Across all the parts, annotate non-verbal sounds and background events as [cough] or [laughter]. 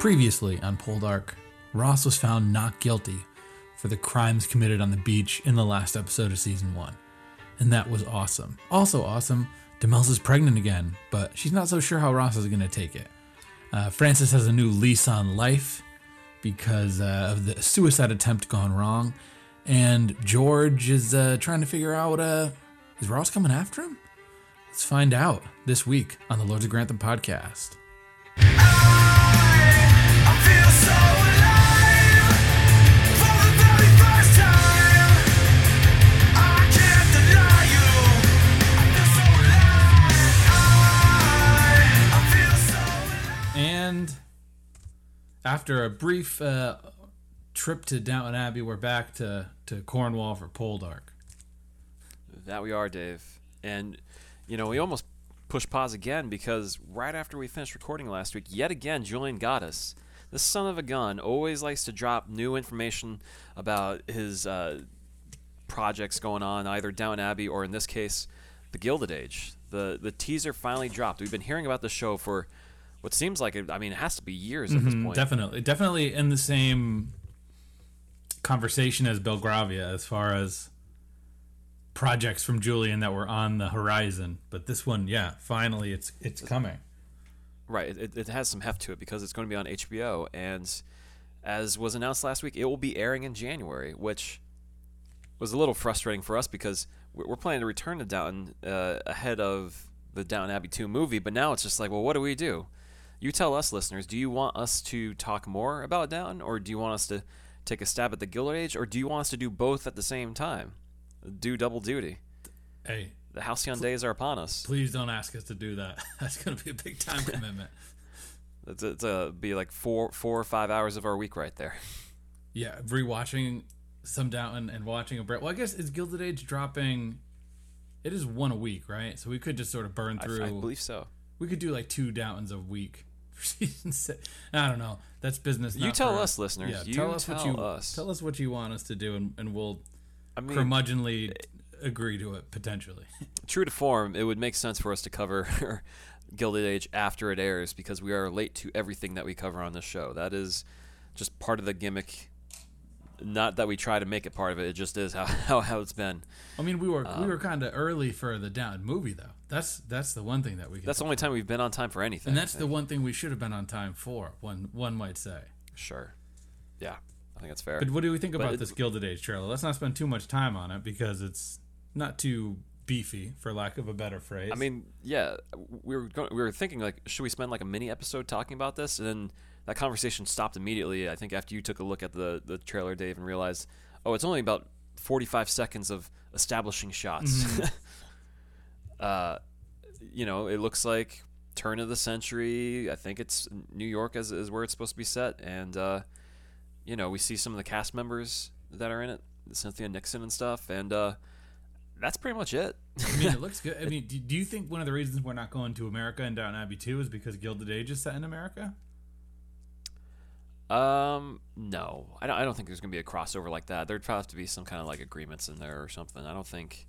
Previously on Poldark, Ross was found not guilty for the crimes committed on the beach in the last episode of season one. And that was awesome. Also awesome, Demelza's pregnant again, but she's not so sure how Ross is going to take it. Uh, Francis has a new lease on life because uh, of the suicide attempt gone wrong. And George is uh, trying to figure out uh, is Ross coming after him? Let's find out this week on the Lords of Grantham podcast. After a brief uh, trip to Downton Abbey, we're back to, to Cornwall for Poldark. That we are, Dave. And, you know, we almost pushed pause again because right after we finished recording last week, yet again, Julian got us. This son of a gun always likes to drop new information about his uh, projects going on, either Downton Abbey or in this case, the Gilded Age. The the teaser finally dropped. We've been hearing about the show for what seems like it, I mean, it has to be years at this Mm, point. Definitely, definitely in the same conversation as Belgravia as far as projects from Julian that were on the horizon. But this one, yeah, finally, it's it's coming. Right. It, it has some heft to it because it's going to be on HBO. And as was announced last week, it will be airing in January, which was a little frustrating for us because we're planning to return to Downton uh, ahead of the Downton Abbey 2 movie. But now it's just like, well, what do we do? You tell us, listeners, do you want us to talk more about Downton or do you want us to take a stab at the Gilded Age or do you want us to do both at the same time? Do double duty. Hey, The halcyon days are upon us. please don't ask us to do that. [laughs] That's going to be a big time commitment. [laughs] [laughs] It's, it's uh, be like four, four or five hours of our week right there. Yeah, rewatching some Downton and watching a. Well, I guess is Gilded Age dropping. It is one a week, right? So we could just sort of burn through. I believe so. we could do like two Downtons a week for season six. I don't know. That's business. You tell for us, listeners. Yeah, You tell us what you us. tell us what you want us to do, and, and we'll I mean, curmudgeonly agree to it potentially. [laughs] true to form, it would make sense for us to cover [laughs] Gilded Age after it airs because we are late to everything that we cover on this show. That is just part of the gimmick. Not that we try to make it part of it; it just is how [laughs] how, how it's been. I mean, we were Um, we were kind of early for the Downton movie, though. That's that's the one thing that we. That's the only time we've been on time for anything. and that's the one thing we should have been on time for. One one might say. sure. Yeah, I think that's fair. But what do we think about this Gilded Age trailer? Let's not spend too much time on it because it's not too beefy, for lack of a better phrase. I mean, yeah, we were going, we were thinking like, should we spend like a mini episode talking about this? And then that conversation stopped immediately. I think after you took a look at the the trailer, Dave, and realized, oh, it's only about forty five seconds of establishing shots. [laughs] uh, you know, it looks like turn of the century. I think it's New York as is where it's supposed to be set, and uh, you know, we see some of the cast members that are in it, Cynthia Nixon and stuff, and uh, that's pretty much it. I mean, it looks good. I [laughs] mean, do, do you think one of the reasons we're not going to America and Downton Abbey 2 is because Gilded Age is set in America? Um, no, I don't, I don't think there's gonna be a crossover like that. There'd probably have to be some kind of like agreements in there or something. I don't think.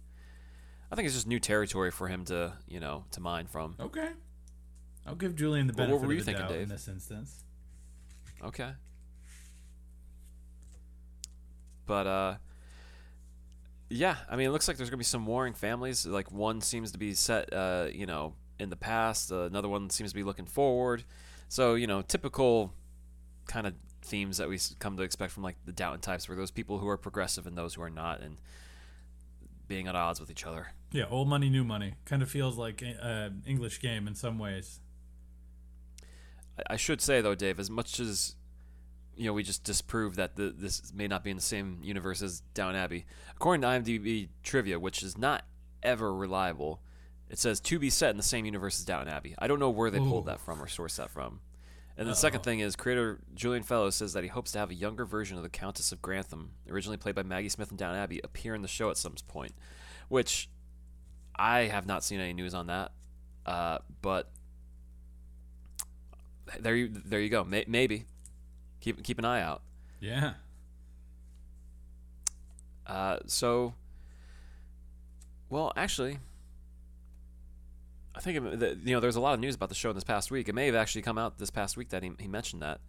I think it's just new territory for him to, you know, to mine from. Okay. I'll give Julian the Well, benefit what were of the thinking, doubt in this instance. Okay. But uh, yeah, I mean, it looks like there's gonna be some warring families. Like one seems to be set, uh, you know, in the past. Uh, another one seems to be looking forward. So you know, typical kind of themes that we come to expect from like the Downton types, where those people who are progressive and those who are not, and being at odds with each other. Yeah, old money, new money. Kind of feels like an English game in some ways. I- I should say though, Dave, as much as you know, we just disproved that the, this may not be in the same universe as Downton Abbey. According to IMDb trivia, which is not ever reliable, it says to be set in the same universe as Downton Abbey. I don't know where they pulled that from or sourced that from. And the second Uh-oh. thing is, creator Julian Fellowes says that he hopes to have a younger version of the Countess of Grantham, originally played by Maggie Smith in Downton Abbey, appear in the show at some point. Which I have not seen any news on that, uh, but there you there you go. May, maybe keep keep an eye out. Yeah. Uh, so, well, actually, I think that, you know there's a lot of news about the show in this past week. It may have actually come out this past week that he, he mentioned that.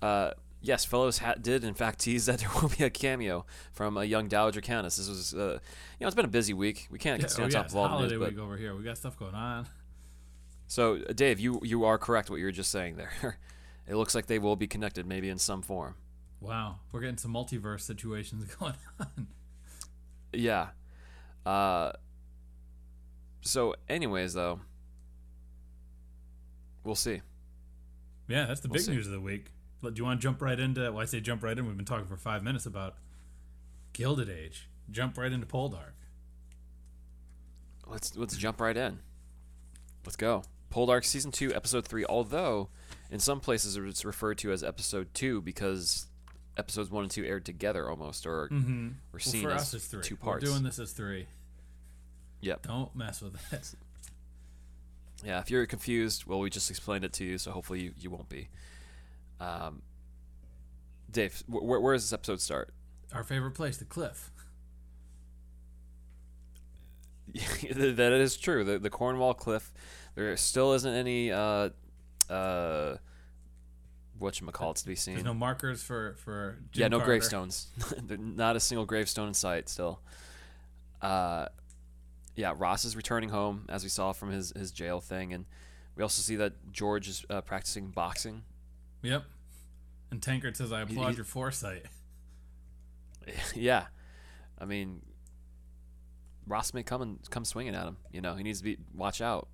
Uh, yes, Fellowes ha- did in fact [laughs] tease that there will be a cameo from a young Dowager Countess. This was, uh, you know, it's been a busy week. We can't Yeah, get stay on top of all the news, holiday but week over here. We got stuff going on. so uh, Dave, you you are correct what you were just saying there. [laughs] it looks like they will be connected, maybe in some form. Wow, we're getting some multiverse situations [laughs] going on. Yeah. Uh, so, anyways, though, we'll see. Yeah, that's the We'll big see. news of the week. Do you want to jump right into? Well, I say jump right in. We've been talking for five minutes about Gilded Age. Jump right into Poldark. Let's let's jump right in. Let's go. Poldark season two, episode three. Although in some places it's referred to as episode two because episodes one and two aired together almost, or Mm-hmm. Well, seen for as us, it's three. two parts. We're doing this as three. Yep. Don't mess with it. Yeah. If you're confused, well, we just explained it to you, so hopefully you, you won't be. Um, Dave, wh- where, where does this episode start? Our favorite place, the cliff. [laughs] that is true. The the Cornwall Cliff. There still isn't any uh uh what you call it to be seen. There's no markers for for Jim yeah, no Carter. gravestones. [laughs] Not a single gravestone in sight still. Uh yeah, Ross is returning home as we saw from his his jail thing and we also see that George is uh, practicing boxing. Yep. And Tankard says, "I applaud he- your foresight." [laughs] yeah. I mean Ross may come and come swinging at him, you know. He needs to be watch out.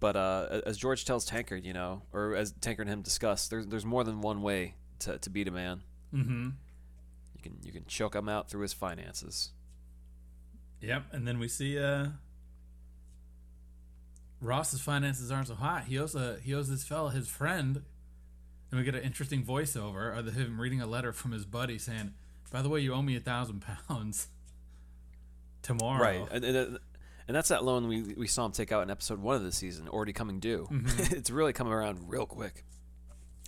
But uh, as George tells Tankard, you know, or as Tankard and him discuss, there's there's more than one way to, to beat a man. Mm-hmm. You can you can choke him out through his finances. Yep. And then we see uh Ross's finances aren't so hot. He owes a he owes this fella his friend, and we get an interesting voiceover of him reading a letter from his buddy saying, "By the way, you owe me a thousand pounds [laughs] tomorrow." Right, and, and and that's that loan we we saw him take out in episode one of the season, already coming due. [laughs] it's really coming around real quick.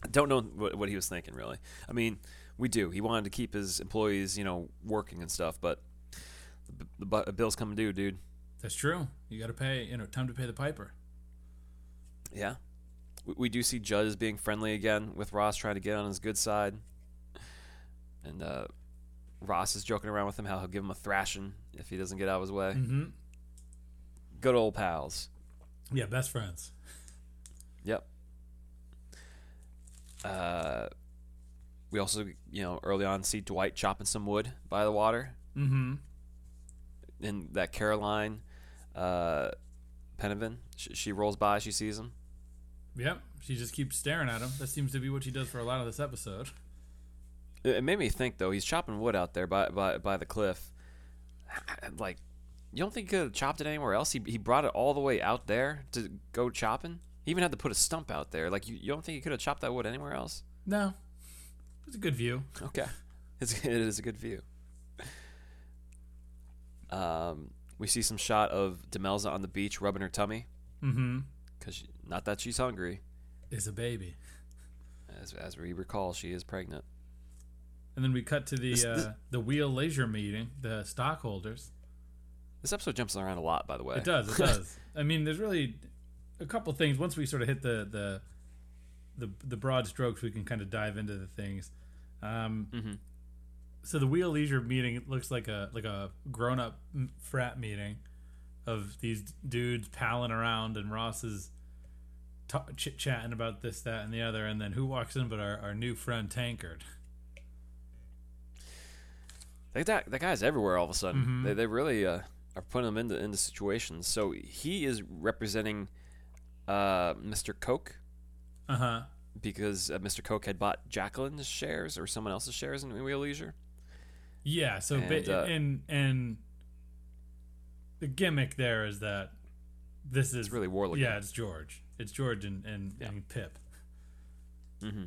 I don't know what, what he was thinking really. I mean, we do. He wanted to keep his employees, you know, working and stuff, but the, the bu- bill's coming due, dude. That's true. You got to pay. You know, time to pay the piper. Yeah, we, we do see Judd being friendly again with Ross, trying to get on his good side, and uh, Ross is joking around with him how he'll give him a thrashing if he doesn't get out of his way. Mm-hmm. Good old pals. Yeah, best friends. Yep. Uh, we also, you know, early on see Dwight chopping some wood by the water, Mm-hmm. and that Caroline, uh, Penvenen, she, she rolls by, she sees him. Yep. She just keeps staring at him. That seems to be what she does for a lot of this episode. It, it made me think though. He's chopping wood out there by by by the cliff. Like, you don't think he could have chopped it anywhere else? He he brought it all the way out there to go chopping. He even had to put a stump out there. Like, you, you don't think he could have chopped that wood anywhere else? No, it's a good view. Okay, it's, [laughs] it is a good view. Um, we see some shot of Demelza on the beach rubbing her tummy Mm-hmm. because not that she's hungry, Is a baby. as as we recall, she is pregnant. And then we cut to the This- uh, the wheal leisure meeting, the stockholders. This episode jumps around a lot, by the way. It does. It [laughs] does. I mean, there's really a couple things. Once we sort of hit the the the, the broad strokes, we can kind of dive into the things. Um, Mhm. So the wheal leisure meeting looks like a like a grown up frat meeting of these dudes palling around, and Ross is ta- chit chatting about this, that, and the other. And then who walks in but our, our new friend Tankard? That, that, that guy's everywhere all of a sudden. Mhm. They, they really uh, are putting him into, into situations. So he is representing uh, Mr. Coke Uh huh. because uh, Mr. Coke had bought Jacqueline's shares or someone else's shares in Wheal Leisure. Yeah. So And, ba- uh, and and the gimmick there is that this is It's really Warleggan. yeah, it's George. It's George and and, Yeah. and Pip, Mm-hmm.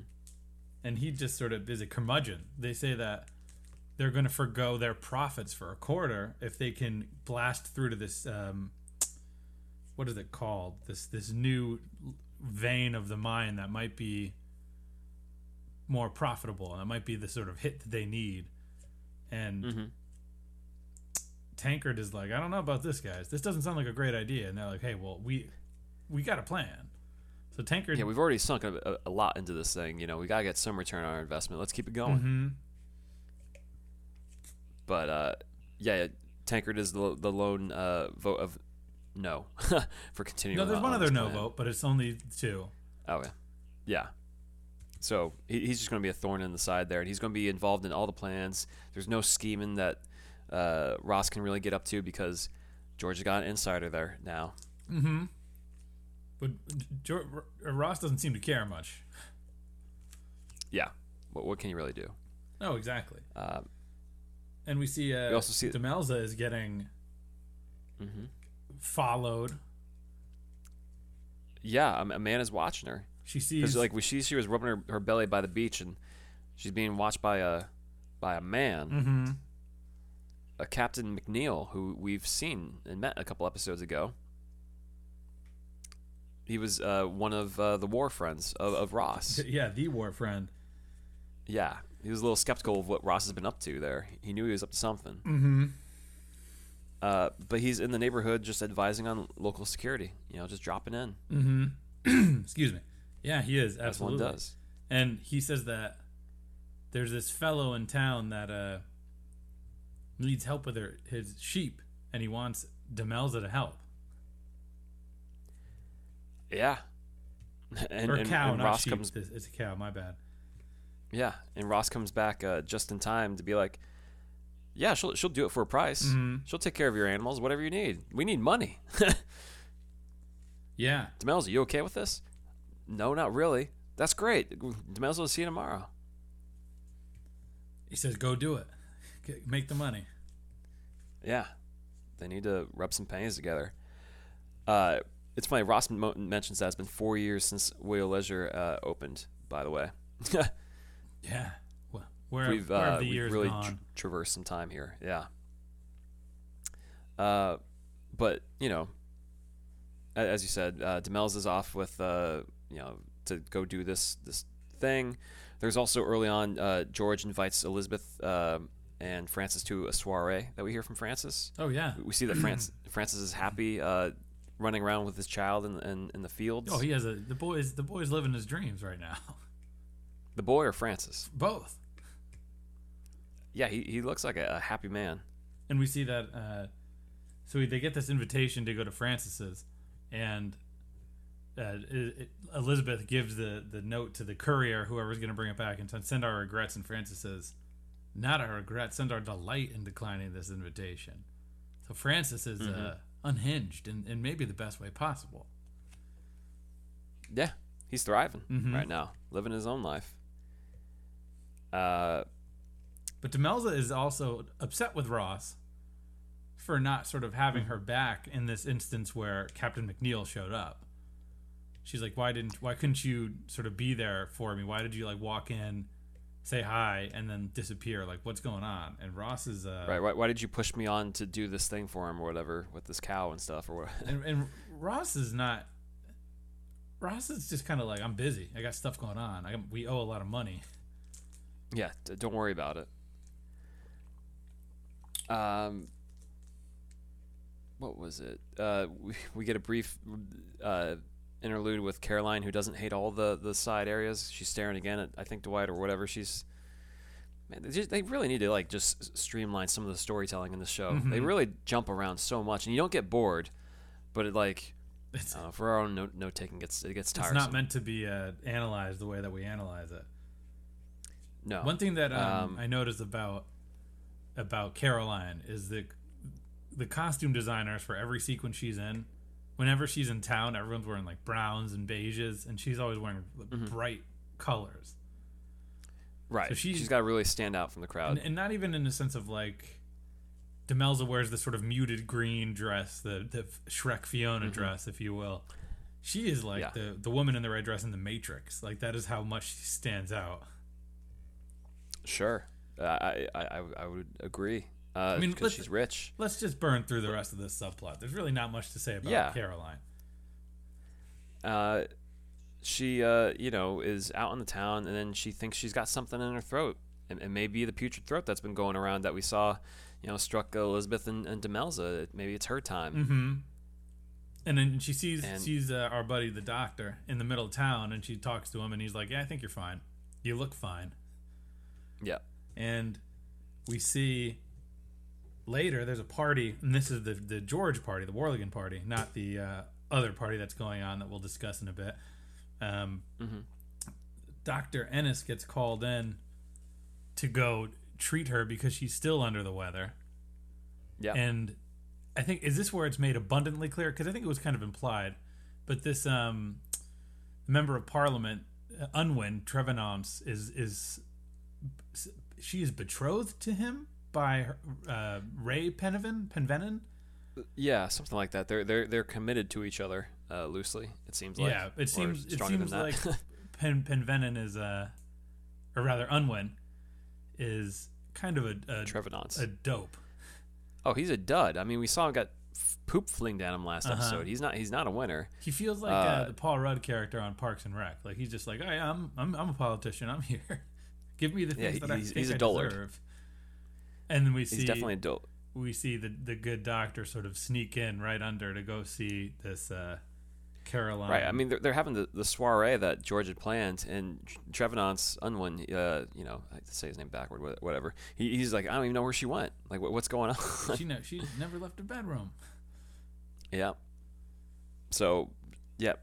and he just sort of is a curmudgeon. They say that they're going to forego their profits for a quarter if they can blast through to this um, what is it called? This this new vein of the mine that might be more profitable and that might be the sort of hit that they need. And hmm Tankard is like, I don't know about this, guys. This doesn't sound like a great idea. And they're like, Hey, well, we we got a plan. So Tankard, Yeah, we've already sunk a, a, lot into this thing. You know, we gotta get some return on our investment. Let's keep it going. Mhm. But uh, yeah, Tankard is the the lone uh, vote of no [laughs] for continuing. no, there's on one other no plan. vote, but it's only two. Oh yeah, yeah. So he, he's just going to be a thorn in the side there, and he's going to be involved in all the plans. There's no scheming that uh, Ross can really get up to because George has got an insider there now. Mm-hmm. But George, Ross doesn't seem to care much. Yeah, what what can you really do? Oh, exactly. Um, And we see uh, We also see- Demelza is getting Mm-hmm. followed. yeah, a, a man is watching her She sees like we see she was rubbing her, her belly by the beach, and she's being watched by a by a man, hmm a Captain McNeil, who we've seen and met a couple episodes ago. He was uh, one of uh, the war friends of, of Ross. [laughs] yeah, the war friend. Yeah, he was a little skeptical of what Ross has been up to there. He knew he was up to something. Mm-hmm. Uh, but he's in the neighborhood just advising on local security, you know, just dropping in, Mm-hmm. [clears throat] Excuse me. Yeah, he is absolutely. does. And he says that there's this fellow in town that uh needs help with her, his sheep, and he wants Demelza to help. Yeah. [laughs] And, or cow, and not Ross sheep. comes, it's a cow. My bad. Yeah, and Ross comes back uh, just in time to be like, yeah, she'll she'll do it for a price. Mm-hmm. She'll take care of your animals, whatever you need. We need money. [laughs] Yeah. Demelza, you okay with this? No, not really. That's great. Demelza will see you tomorrow. He says, "Go do it. Get, make the money." Yeah, they need to rub some pennies together. Uh, it's funny. Ross mentions that it's been four years since Wheal Leisure uh, opened. By the way, [laughs] Yeah. Well, where, we've where uh, we've really gone? tr- traversed some time here. Yeah. Uh, but you know, as you said, uh, Demels is off with uh, you know to go do this this thing. There's also early on, uh, George invites Elizabeth um and Francis to a soiree that we hear from Francis. oh yeah. We see that Francis [clears throat] Francis is happy uh, running around with his child in, in, in the fields. Oh, he has a the boys. The boys living his dreams right now. [laughs] the boy or Francis? Both. Yeah, he, he looks like a, a happy man. and we see that uh, so they get this invitation to go to Francis's, and uh, it, it- Elizabeth gives the the note to the courier, whoever's going to bring it back, and send our regrets. And Francis says, not our regrets, send our delight in declining this invitation. So Francis is uh, unhinged in, in maybe the best way possible. Yeah, he's thriving Mhm. right now, living his own life. Uh, But Demelza is also upset with Ross for not sort of having her back in this instance where Captain McNeil showed up. She's like, "Why didn't? Why couldn't you sort of be there for me? Why did you like walk in, say hi, and then disappear? Like, what's going on?" And Ross is, uh, right? Why, why did you push me on to do this thing for him or whatever with this cow and stuff or what? [laughs] and, and Ross is not. Ross is just kind of like, "I'm busy. I got stuff going on. I got, we owe a lot of money." [laughs] yeah, don't worry about it. Um, what was it? Uh, we, we get a brief uh, interlude with Caroline, who doesn't hate all the the side areas. She's staring again at I think Dwight or whatever. She's man, they, just, they really need to like just streamline some of the storytelling in the show. They really jump around so much, and you don't get bored, but it like. It's, Uh, for our own note, note taking, gets it gets tiresome. it's not meant to be uh, analyzed the way that we analyze it. No, One thing that um, Um, I noticed about about Caroline is that the costume designers for every sequence she's in, whenever she's in town, everyone's wearing like browns and beiges, and she's always wearing Mm-hmm. bright colors, right? so she's- she's got to really stand out from the crowd. and, and not even in the sense of like. Demelza wears the sort of muted green dress, the the Shrek Fiona dress, if you will. She is like Mm-hmm. Yeah. the the woman in the red dress in the Matrix. Like that is how much she stands out. Sure, uh, I, I I I would agree. Uh, mean, because she's rich. Let's just burn through the rest of this subplot. There's really not much to say about Yeah. Caroline. Uh, she uh you know is out in the town, and then she thinks she's got something in her throat, and it may be the putrid throat that's been going around that we saw, you know, struck Elizabeth and, and Demelza. Maybe it's her time. Mm-hmm. And then she sees And- sees uh, our buddy the doctor in the middle of town, and she talks to him, and he's like, "Yeah, I think you're fine. You look fine." Yeah. And we see later there's a party, and this is the the George party, the Warleggan party, not the uh, other party that's going on that we'll discuss in a bit. Um, Doctor Enys gets called in to go treat her because she's still under the weather. Yeah. And I think is this where it's made abundantly clear because I think it was kind of implied, but this um, member of parliament, uh, Unwin Trevaunance, is is she is betrothed to him by uh, Ray Penven Penvenen. yeah, something like that. They're they're they're committed to each other uh, loosely. It seems like. yeah, it seems it stronger seems than that. like [laughs] Pen Penvenen is a, or rather Unwin is kind of a a, Trevaunance. a dope. oh, he's a dud. I mean, we saw him got poop flinged at him last Uh-huh. episode. He's not he's not a winner. He feels like uh, Uh, the Paul Rudd character on Parks and Rec. Like he's just like, hey, I'm I'm I'm a politician. I'm [laughs] here. Give me the Yeah, things that I he's- think he's a I dullard. deserve. And then we He's see definitely a dope. we see the the good doctor sort of sneak in right under to go see this uh, Caroline. Right. I mean, they're, they're having the, the soiree that George had planned, and Trevaunance Unwin, uh, you know, I have to say his name backward, whatever. He, he's like, I don't even know where she went. Like, what, what's going [laughs] on? she ne- she never left her bedroom. yeah. So, yeah,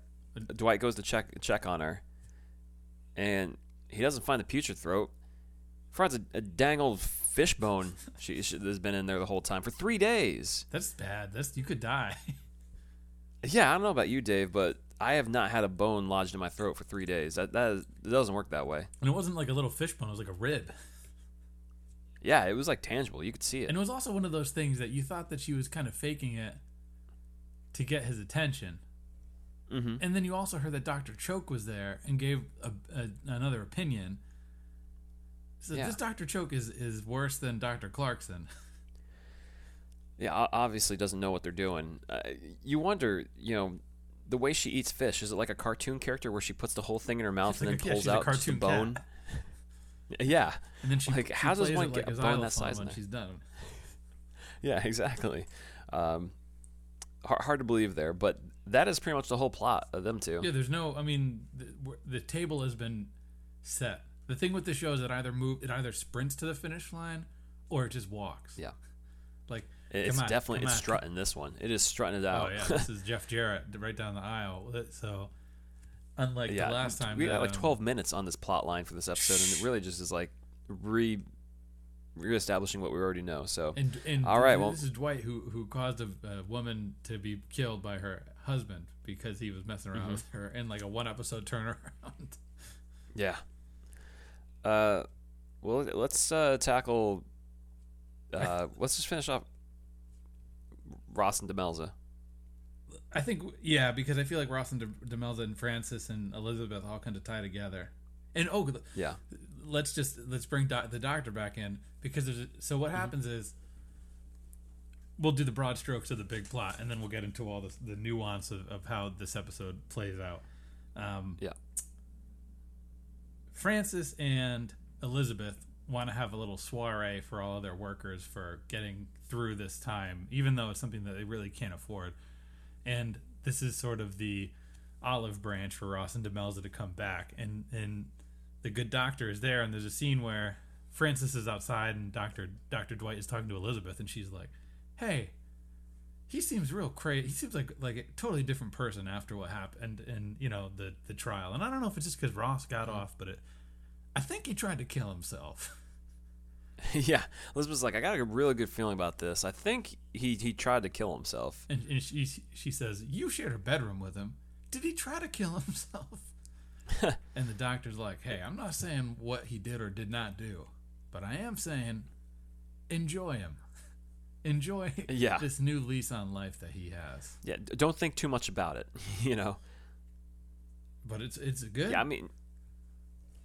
Dwight goes to check check on her, and he doesn't find the putrid throat. Finds a, a dang old fish bone she, she has been in there the whole time for three days. That's bad. That's you could die. [laughs] Yeah, I don't know about you, Dave, but I have not had a bone lodged in my throat for three days. That that is, it doesn't work that way. and it wasn't like a little fish bone. It was like a rib. Yeah, it was like tangible. You could see it. And it was also one of those things that you thought that she was kind of faking it to get his attention. Hmm And then you also heard that Dr. Choake was there and gave a, a, another opinion. So Yeah. this Dr. Choake is, is worse than Dr. Clarkson. [laughs] Yeah, obviously doesn't know what they're doing. Uh, you wonder, you know, the way she eats fish. Is it like a cartoon character where she puts the whole thing in her mouth She's and like then a- yeah, pulls a out just a bone? [laughs] Yeah, And then she, Like, she how does one get like a a bone that size when she's done. [laughs] yeah, exactly. Um, hard, hard to believe there, but that is pretty much the whole plot of them two. Yeah, there's no. I mean, the, the table has been set. The thing with the show is it either move, it either sprints to the finish line, or it just walks. Yeah. Like It's on, definitely it's on. strutting this one. It is strutting it out. Oh yeah, this is [laughs] Jeff Jarrett right down the aisle. So, unlike yeah. the last time, we got like um, 12 minutes on this plot line for this episode, and it really just is like re reestablishing what we already know. So And, and All right, this well- this is Dwight who who caused a, a woman to be killed by her husband because he was messing around Mm-hmm. with her in like a one episode turnaround. [laughs] Yeah. Uh, well, let's uh, tackle. Uh, let's just finish off Ross and Demelza. I think yeah, because I feel like Ross and De- Demelza and Francis and Elizabeth all kind of tie together. And oh, Yeah. let's just let's bring doc- the doctor back in because there's a, so what happens is we'll do the broad strokes of the big plot and then we'll get into all this, the nuance of, of how this episode plays out um, Yeah. francis and elizabeth want to have a little soiree for all of their workers for getting through this time even though it's something that they really can't afford and this is sort of the olive branch for ross and demelza to come back and and the good doctor is there and there's a scene where francis is outside and dr dr dwight is talking to elizabeth and she's like hey he seems real crazy he seems like like a totally different person after what happened and you know the the trial and i don't know if it's just because ross got mm. off but it i think he tried to kill himself [laughs] [laughs] yeah. Elizabeth's like, I got a really good feeling about this. I think he he tried to kill himself. and, and she she says you shared a bedroom with him did he try to kill [laughs] himself [laughs] and the doctor's like hey i'm not saying what he did or did not do but i am saying enjoy him [laughs] enjoy Yeah. this new lease on life that he has Yeah. Don't think too much about it. [laughs] you know. but it's it's good Yeah. I mean.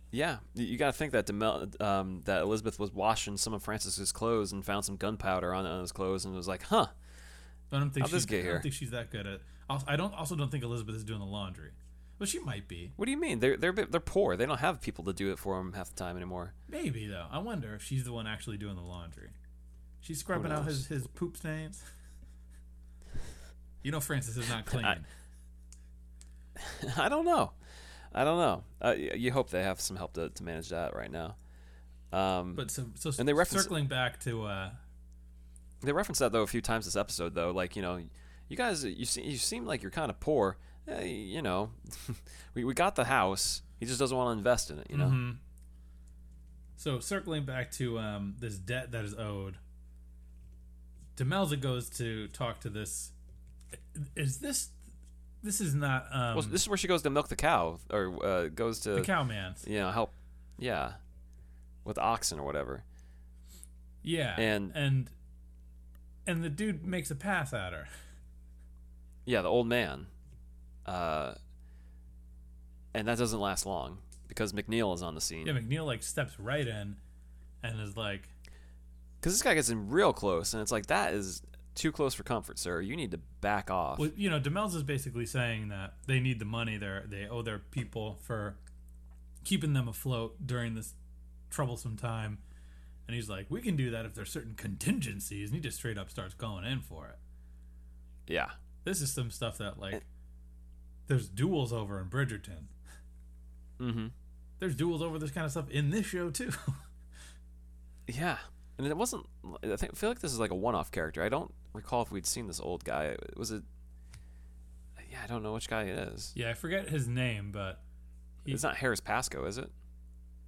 Yeah, you got to think that Demel- um, that Elizabeth was washing some of Francis's clothes and found some gunpowder on, on his clothes and was like, "Huh, I don't think How'd she's, I don't think she's that good at. I don't also don't think Elizabeth is doing the laundry. Well, she might be. what do you mean? They're they're they're poor. They don't have people to do it for them half the time anymore." Maybe though. I wonder if she's the one actually doing the laundry. She's scrubbing out his, his poop stains. You know Francis is not [laughs] clean. I- [laughs] I don't know. I don't know. Uh, you hope they have some help to, to manage that right now. Um, but so, so And they reference- circling back to uh, They referenced that though a few times this episode though. Like you know, you guys, you seem you seem like you're kind of poor. Eh, you know, [laughs] we we got the house. He just doesn't want to invest in it. You know. Mm-hmm. So circling back to um, this debt that is owed, Demelza goes to talk to this. Is this? This is not um, Well, this is where she goes to milk the cow, or uh, goes to the cowman. you know help. Yeah, with oxen or whatever. Yeah, And- and and the dude makes a pass at her. Yeah, the old man. Uh, and that doesn't last long because McNeil is on the scene. Yeah, McNeil like steps right in, and is like, Because this guy gets in real close, and it's like that is too close for comfort, sir. You need to back off. well, you know, Demelza is basically saying that they need the money. They they owe their people for keeping them afloat during this troublesome time. And he's like, we can do that if there's certain contingencies. And he just straight up starts going in for it. yeah, This is some stuff that like there's duels over in Bridgerton. mm-hmm. There's duels over this kind of stuff in this show too. [laughs] yeah. And it wasn't. I think I feel like this is like a one-off character. I don't recall if we'd seen this old guy. Was it? Yeah, I don't know which guy it is. yeah, I forget his name, but he- It's not Harris Pascoe, is it?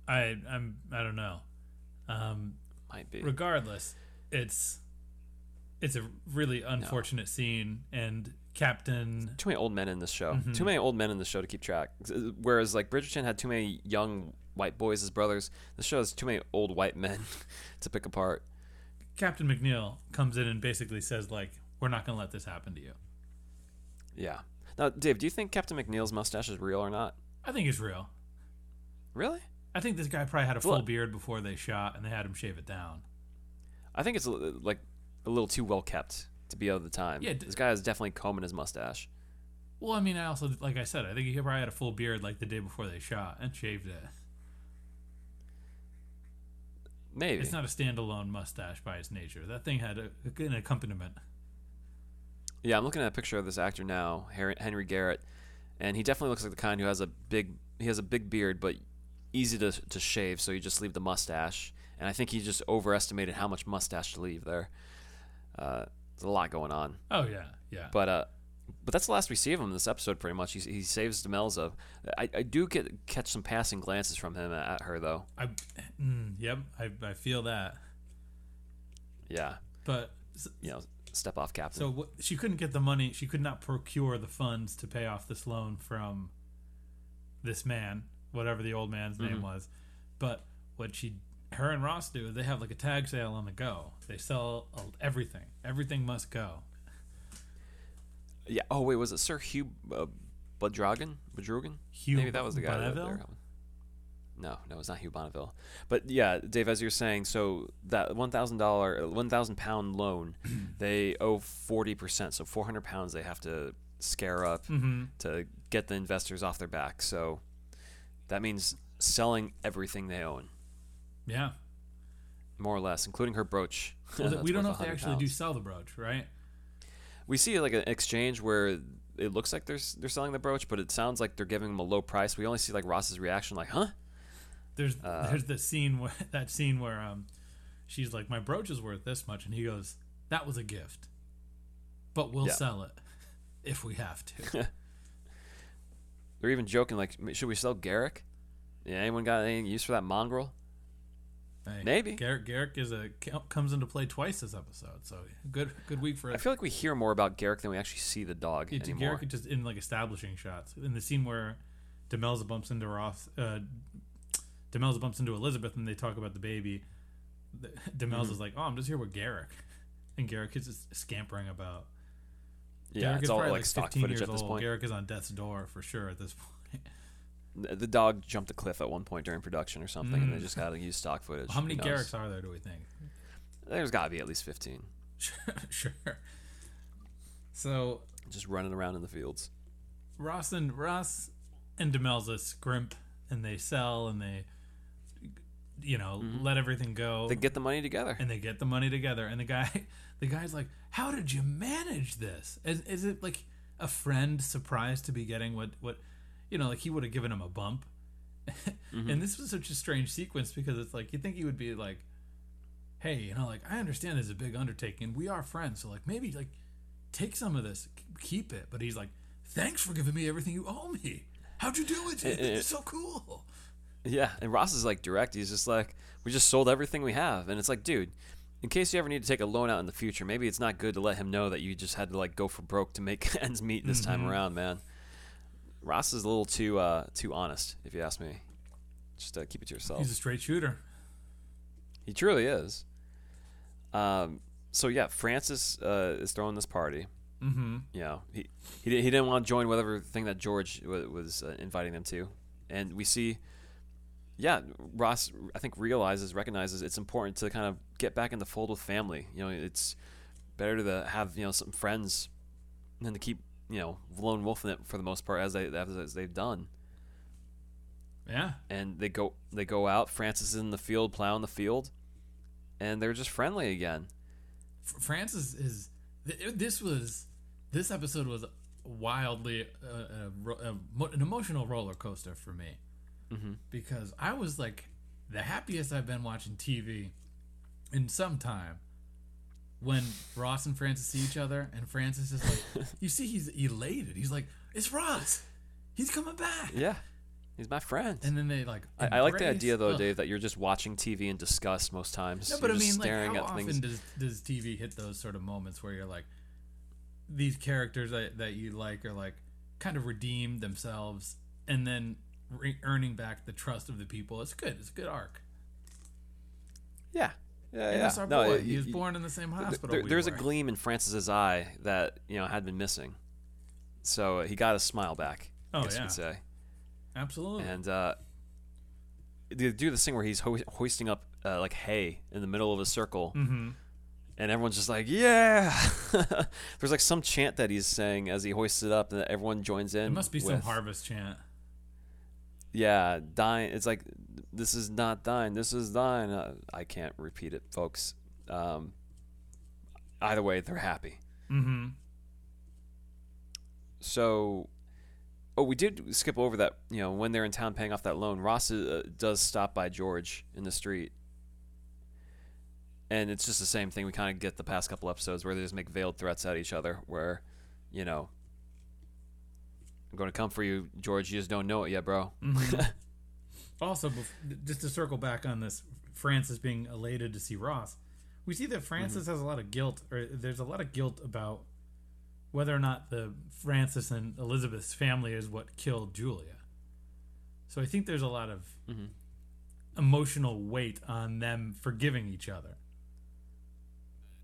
I I'm I don't know. Um, Might be. regardless, it's it's a really unfortunate scene, and Captain too many old men in this show. Mm-hmm. Too many old men in this show to keep track. Whereas like Bridgerton had too many young white boys as brothers. This show has too many old white men [laughs] to pick apart. Captain McNeil comes in and basically says like, "We're not going to let this happen to you." Yeah. Now, Dave, do you think Captain McNeil's mustache is real or not? I think it's real. Really? I think this guy probably had a full Well- beard before they shot, and they had him shave it down. I think it's like a little too well kept to be of the time. Yeah, d- this guy is definitely combing his mustache. Well, I mean, I also like I said, I think he probably had a full beard like the day before they shot and shaved it. Maybe. It's not a standalone mustache by its nature. That thing had a, an accompaniment. Yeah, I'm looking at a picture of this actor now, Henry Garrett, and he definitely looks like the kind who has a big he has a big beard, but easy to to shave. So you just leave the mustache, and I think he just overestimated how much mustache to leave there. Uh, there's a lot going on, Oh yeah, yeah. but uh, but that's the last we see of him in this episode. Pretty much, he, he saves Demelza. I, I do get catch some passing glances from him at her though. I, mm, yep, I, I feel that. Yeah, But you know, step off, Captain. so what, she couldn't get the money. She could not procure the funds to pay off this loan from this man, whatever the old man's name was. But what she, her and Ross do, they have like a tag sale on the go. They sell uh, everything. Everything must go. yeah. Oh wait, was it Sir Hugh uh, Bodrugan? Bodrugan? Hugh Maybe that was the guy. Bonneville? there. No, no, it's not Hugh Bonneville. But yeah, Dave, as you're saying, so that one thousand dollar, one thousand pound loan, [clears throat] they owe forty percent. So four hundred pounds they have to scare up Mm-hmm. to get the investors off their back. So that means selling everything they own, Yeah. more or less, including her brooch. Well, [laughs] That's we don't know if they 100 actually do sell the brooch, right? We see like an exchange where it looks like they're they're selling the brooch, but it sounds like they're giving them a low price. We only see like Ross's reaction, like, "Huh." There's Uh, [laughs] there's the scene where [laughs] that scene where um she's like my brooch is worth this much and he goes that was a gift, but we'll Yeah. sell it if we have to. They're even joking like, "Should we sell Garrick?" Yeah, anyone got any use for that mongrel? Hey, Maybe. Garrick Garrick is a comes into play twice this episode, so good good week for I feel like we hear more about Garrick than we actually see the dog Yeah, anymore. Garrick just in like establishing shots. In the scene where Demelza bumps into Roth. uh, Demelza bumps into Elizabeth, and they talk about the baby. [laughs] Demelza's Mm-hmm. like, "Oh, I'm just here with Garrick," [laughs] and Garrick is just scampering about. yeah, Garrick it's is all like like stock 15 footage years at this old. point. Garrick is on death's door for sure at this [laughs] point. The dog jumped a cliff at one point during production or something, and they Mm. just got to use stock footage. How many Garricks are there? Do we think? There's got to be at least 15, [laughs] sure. So just running around in the fields. Ross and Ross and Demelza scrimp and they sell and they you know, let everything go. They get the money together. and they get the money together and the guy [laughs] the guy's like how did you manage this is, is it like a friend surprised to be getting what what you know like he would have given him a bump. [laughs] And this was such a strange sequence because it's like you think he would be like hey you know like i understand this is a big undertaking. We are friends so like maybe like take some of this keep it. But he's like thanks for giving me everything you owe me. How'd you do it? It's [laughs] so cool. Yeah, and Ross is like direct. He's just like, we just sold everything we have, and it's like, dude, in case you ever need to take a loan out in the future, maybe it's not good to let him know that you just had to like go for broke to make [laughs] ends meet this time Mm-hmm. around, man. Ross is a little too uh, too honest, if you ask me. Just uh, keep it to yourself. he's a straight shooter He truly is. Um, so yeah, Francis uh, is throwing this party. mm-hmm You know, he he, di- he didn't want to join whatever thing that George w- was uh, inviting them to, and we see, yeah, Ross I think realizes recognizes it's important to kind of get back in the fold with family. You know, it's better to have you know some friends than to keep you know lone wolf wolfing it for the most part as they as, as they've done. yeah And they go they go out. Francis is in the field plowing the field, and they're just friendly again. Francis is this was this episode was wildly uh, a, a, an emotional roller coaster for me Mm-hmm. because I was like the happiest I've been watching TV in some time when Ross and Francis see each other and Francis is like [laughs] you see he's elated he's like it's Ross he's coming back Yeah, he's my friend. and then they like I, I like the idea though, Ugh. Dave, that you're just watching TV in disgust most times. No, but you're I mean, like, how often things. does does TV hit those sort of moments where you're like, these characters that, that you like are like kind of redeem themselves and then re- earning back the trust of the people. It's good. It's a good arc. yeah, yeah, And yeah. that's our no, boy. it- he was you- born in the same hospital. there- we there's a gleam in Francis's eye that you know had been missing, so he got a smile back. I Oh, guess you yeah. could say. Absolutely. And uh, they do this thing where he's ho- hoisting up uh, like hay in the middle of a circle, mm-hmm. and everyone's just like, "Yeah!" [laughs] There's like some chant that he's saying as he hoists it up, and everyone joins in. It must be some harvest chant. Yeah, dying. It's like this is not thine. This is thine. Uh, I can't repeat it, folks. Um, either way, they're happy. Mm-hmm. So, oh, we did skip over that. You know, when they're in town paying off that loan, Ross uh, does stop by George in the street, and it's just the same thing. We kind of get the past couple episodes where they just make veiled threats at each other, where, you know, I'm going to come for you, George. You just don't know it yet, bro. [laughs] Also, just to circle back on this, Francis being elated to see Ross, we see that Francis Mm-hmm. has a lot of guilt, or there's a lot of guilt about whether or not the Francis and Elizabeth's family is what killed Julia. So I think there's a lot of Mm-hmm. emotional weight on them forgiving each other.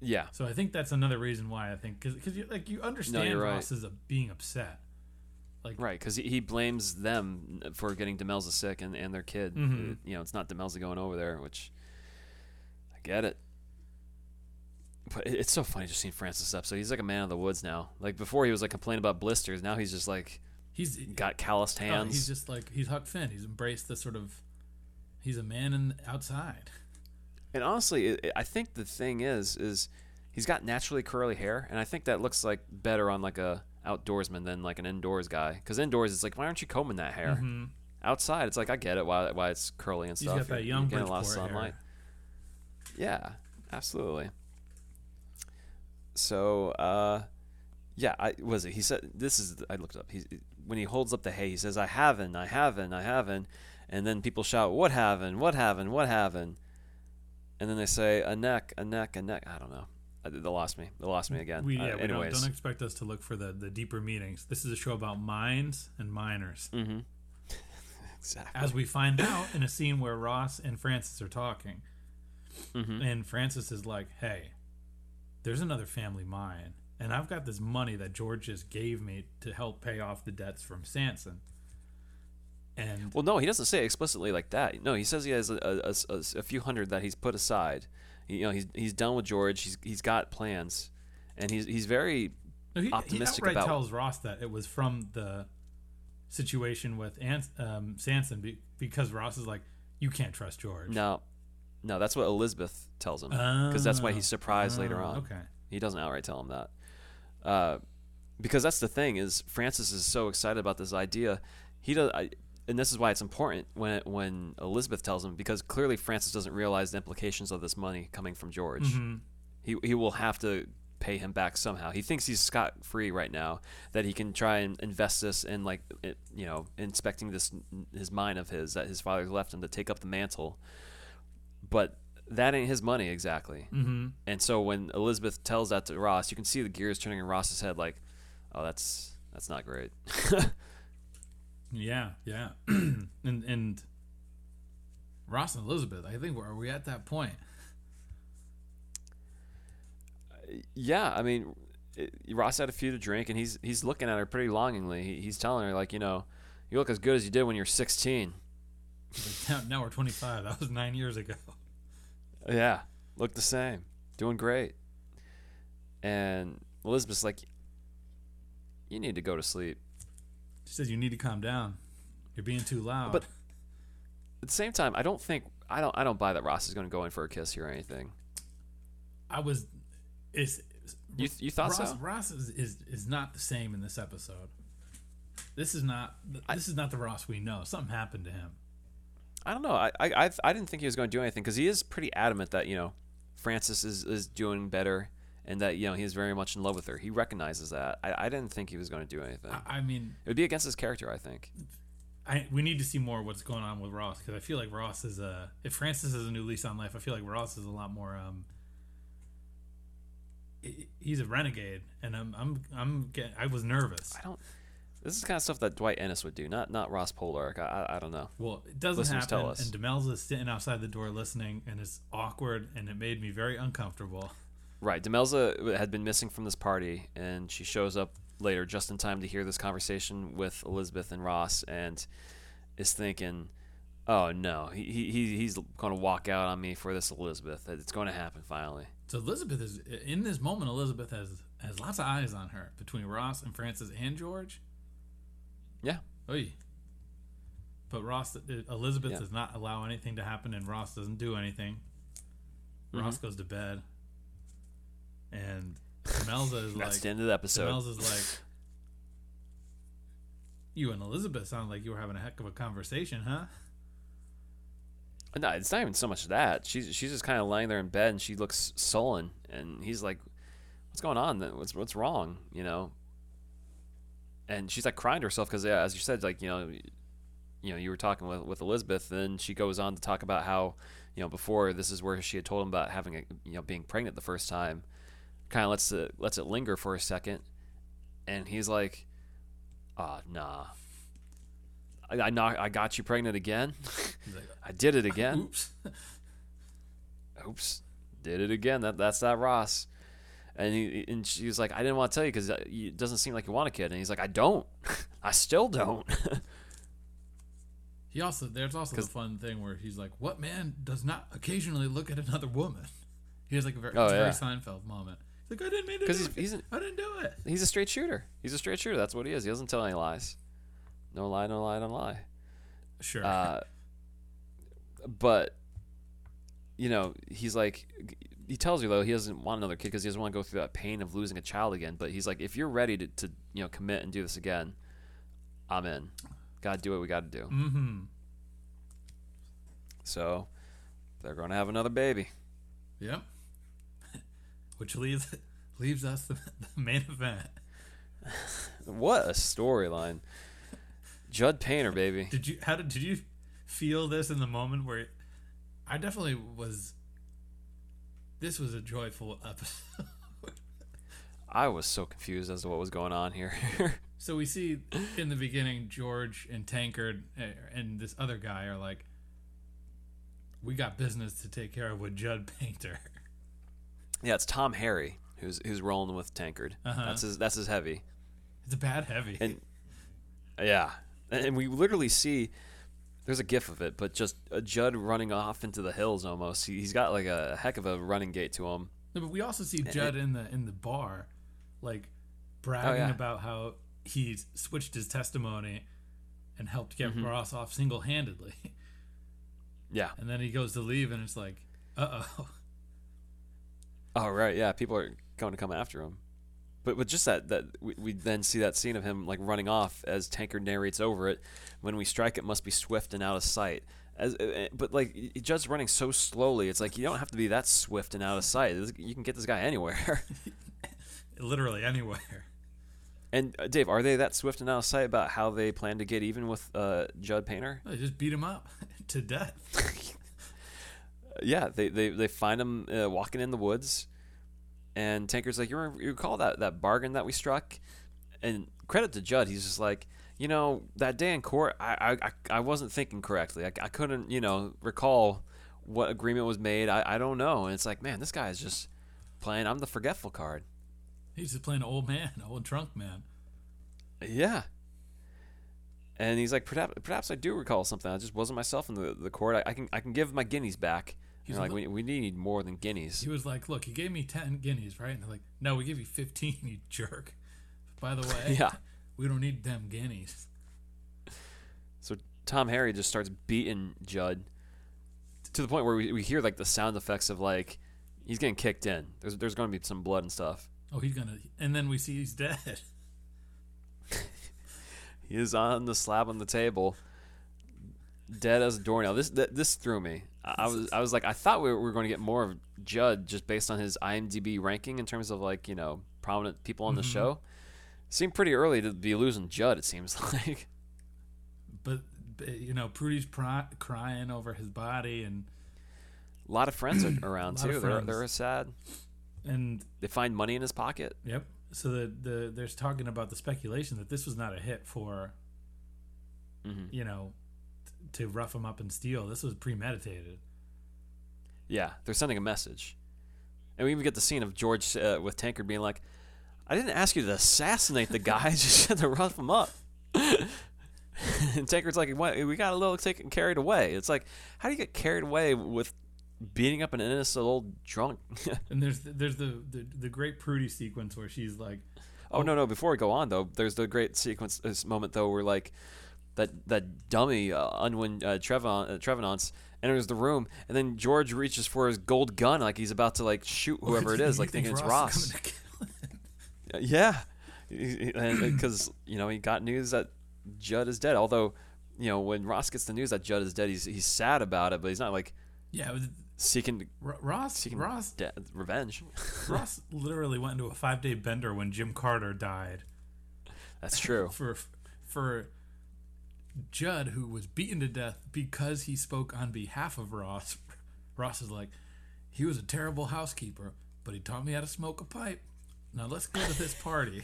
Yeah. So I think that's another reason why I think because you like you understand you're right. Ross is a, being upset. Like Right, because he, he blames them for getting Demelza sick and, and their kid. Mhm. Uh, you know, it's not Demelza going over there, which I get it. But it- it's so funny just seeing Francis up. So he's like a man of the woods now. Like before, he was like complaining about blisters. Now he's just like he's got calloused oh, hands. he's just like he's Huck Finn. He's embraced the sort of he's a man in outside. and honestly, it, it- I think the thing is, is he's got naturally curly hair, and I think that looks like better on like a outdoorsman than like an indoors guy. Because indoors, it's like, why aren't you combing that hair? Mhm. outside it's like i get it why, why it's curly and stuff got that young getting a lot of Bridgeport hair. sunlight yeah absolutely. So uh yeah i was it he said this is i looked up he's when he holds up the hay he says i haven't i haven't i haven't. And then people shout what haven't? What haven't? What haven't? And then they say a neck a neck a neck. I don't know they lost me they lost me again We, Uh, yeah, we don't, don't expect us to look for the, the deeper meanings. This is a show about mines and miners. mm-hmm [laughs] exactly As we find out in a scene where Ross and Francis are talking, mm-hmm. and Francis is like, "Hey, there's another family mine, and I've got this money that George just gave me to help pay off the debts from Sanson." And Well, no, he doesn't say explicitly like that. No, he says he has a, a, a- a few hundred that he's put aside. You know, he's he's done with George. He's he's got plans, and he's he's very No, he, optimistic he outright about- tells Ross that it was from the situation with Ant, um, Sanson be, because Ross is like, You can't trust George. No, no, that's what Elizabeth tells him because that's why he's surprised later Oh, on. Okay. He doesn't outright tell him that. Uh, because that's the thing is Francis is so excited about this idea. He does, I, and this is why it's important when when Elizabeth tells him because clearly Francis doesn't realize the implications of this money coming from George. Mm-hmm. He he will have to pay him back somehow. He thinks he's scot free right now that he can try and invest this in like it, you know inspecting this his mine of his that his father's left him to take up the mantle. But that ain't his money exactly. Mm-hmm. And so when Elizabeth tells that to Ross, you can see the gears turning in Ross's head like, oh, that's that's not great. [laughs] Yeah, yeah. [clears throat] and and Ross and Elizabeth, I think are we at that point? yeah, I mean, it, Ross had a few to drink, and he's he's looking at her pretty longingly. He, he's telling her like, you know, you look as good as you did when you're 16. [laughs] Now, now we're 25. That was nine years ago. Yeah, look the same, doing great. And Elizabeth's like, you need to go to sleep. She says you need to calm down. You're being too loud. But- At the same time, I don't think I don't I don't buy that Ross is going to go in for a kiss here or anything. I was, it's You you thought Ross, so? Ross is, is is not the same in this episode. This is not this is not the Ross we know. Something happened to him. I don't know. I I I, I didn't think he was going to do anything because he is pretty adamant that you know Francis is is doing better and that you know he's very much in love with her. He recognizes that. I, I didn't think he was going to do anything. I, I mean, it would be against his character, I think. I we need to see more what's going on with Ross because I feel like Ross is a if Francis is a new lease on life. I feel like Ross is a lot more. um He's a renegade, and I'm I'm I'm getting. I was nervous. I don't. This is kind of stuff that Dwight Enys would do, not not Ross Poldark. I I, I don't know. Well, it doesn't Listeners, happen. tell us. And Demelza is sitting outside the door listening, and it's awkward, and it made me very uncomfortable. Right, Demelza had been missing from this party, and she shows up later just in time to hear this conversation with Elizabeth and Ross, and is thinking, "Oh no, he, he he- he's going to walk out on me for this Elizabeth. It's going to happen finally." So Elizabeth is in this moment. Elizabeth has has lots of eyes on her between Ross and Francis and George. Yeah, Oy. But Ross, Elizabeth Yeah. does not allow anything to happen, and Ross doesn't do anything. Ross Mm-hmm. goes to bed, and Demelza is [laughs] that's like, the end of the episode. Demelza's like, you and Elizabeth sound like you were having a heck of a conversation, huh? No, it's not even so much that she's she's just kind of lying there in bed, and she looks sullen, and he's like, "What's going on? What's what's wrong?" You know. And she's like crying to herself because, yeah, as you said, like you know, you know, you were talking with with Elizabeth, then she goes on to talk about how, you know, before this is where she had told him about having a, you know, being pregnant the first time. Kind of lets it lets it linger for a second, and he's like, "Ah, nah." I, I, knock, I got you pregnant again. [laughs] I did it again. [laughs] oops. oops, did it again. That that's that Ross. And he and she was like, I didn't want to tell you because it doesn't seem like you want a kid. And he's like, I don't. [laughs] I still don't. He also there's also the fun thing where he's like, "What man does not occasionally look at another woman?" He has like a very, Oh, a very. Seinfeld moment. He's like, "I didn't mean to do Because he's it. he's, a, I didn't do it." he's a straight shooter. He's a straight shooter. That's what he is. He doesn't tell any lies. No lie, no lie, no lie. Sure. Uh, but you know, he's like, he tells you though he doesn't want another kid because he doesn't want to go through that pain of losing a child again. But he's like, if you're ready to, to you know commit and do this again, I'm in. Gotta do what we gotta do. mm-hmm. So they're gonna have another baby. Yep. Which leaves [laughs] leaves us the, the main event. What a storyline. Judd Painter, baby. Did you how did did you feel this in the moment where I definitely was this was a joyful episode. [laughs] I was so confused as to what was going on here. [laughs] so we see in the beginning George and Tankard uh, and this other guy are like we got business to take care of with Judd Painter. Yeah, it's Tom Harry who's who's rolling with Tankard. Uh-huh. That's his that's his heavy. It's a bad heavy. And yeah, and and we literally see there's a gif of it, but just a Judd running off into the hills almost. He, he's got like a heck of a running gait to him. No, but we also see Judd in the in the bar, like bragging Oh, yeah. about how he switched his testimony and helped Mm-hmm. get Ross off single handedly. Yeah. And then he goes to leave, and it's like, uh oh. Oh right, yeah. People are going to come after him. But with just that, that we, we then see that scene of him like running off as Tankard narrates over it. When we strike, it must be swift and out of sight. As, uh, uh, but like Judd's running so slowly, it's like you don't have to be that swift and out of sight. You can get this guy anywhere. [laughs] Literally anywhere. and uh, Dave, are they that swift and out of sight about how they plan to get even with uh, Judd Painter? They just beat him up [laughs] to death. [laughs] yeah, they they, they find him uh, walking in the woods, and Tankard's like, you, remember, you recall that that bargain that we struck? And credit to Judd, he's just like, you know, that day in court, I I, I, wasn't thinking correctly. I, I couldn't, you know, recall what agreement was made. I, I don't know. And it's like, man, this guy is just playing. I'm the forgetful card. He's just playing an old man, [laughs] old drunk man. Yeah. And he's like, perhaps, perhaps I do recall something. I just wasn't myself in the, the court. I, I can I can give my guineas back. He's like, we, we need more than guineas. He was like, "Look, you gave me ten guineas, right?" And they're like, "No, we give you fifteen, you jerk." By the way, [laughs] Yeah. we don't need them guineas. So Tom Harry just starts beating Judd to the point where we, we hear like the sound effects of like he's getting kicked in. There's there's going to be some blood and stuff. Oh, he's gonna, and then we see he's dead. [laughs] He is on the slab on the table, dead as a doornail. This th- this threw me. I, was I was like I thought we were, we were going to get more of Judd just based on his IMDb ranking in terms of like you know prominent people on the show. Seemed pretty early to be losing Judd. It seems [laughs] like. But, you know, Prudy's crying over his body, and A lot of friends are around [clears throat] too. They're they're sad. and They find money in his pocket. yep. So the the there's talking about the speculation that this was not a hit for, Mhm. you know, to rough him up and steal. This was premeditated. Yeah, they're sending a message. And we even get the scene of George uh, with Tankard being like, I didn't ask you to assassinate the guy, [laughs] I just had to rough him up. [laughs] and Tankard's like, "What? we got a little taken carried away. It's like, how do you get carried away with beating up an innocent old drunk? [laughs] And there's there's the, the the great Prudy sequence where she's like, oh, no, no, before we go on, though, there's the great sequence, this moment, though, where like, that that dummy uh, Unwin uh, Trevon, uh, enters the room, and then George reaches for his gold gun, like he's about to like shoot whoever it is, "You like think thinking it's Ross Ross. is coming to kill him?" Yeah, because you know he got news that Judd is dead. Although, you know, when Ross gets the news that Judd is dead, he's he's sad about it, but he's not like Yeah, was- seeking R- Ross seeking Ross de- revenge. [laughs] Ross literally went into a five day bender when Jim Carter died That's true. [laughs] for for Judd, who was beaten to death because he spoke on behalf of Ross. [laughs] Ross is like, he was a terrible housekeeper, but he taught me how to smoke a pipe. Now let's go to this party.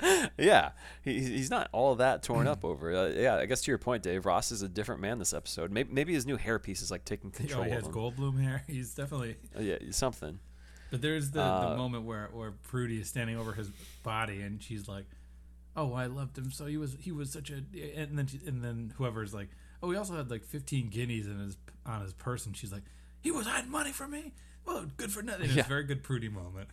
[laughs] yeah, he, he's not all that torn up over it. Uh, yeah, I guess to your point, Dave, Ross is a different man this episode. Maybe, maybe his new hairpiece is like taking control he of has him. Goldblum hair. [laughs] He's definitely. Uh, yeah, something. But there's the, Uh, the moment where where Prudy is standing over his body, and she's like, "Oh, I loved him so. He was he was such a." And then she, and then whoever's like, "Oh, he also had like 15 guineas in his on his purse," and she's like, "He was hiding money from me. Well, good for nothing." It's Yeah. a very good Prudy moment.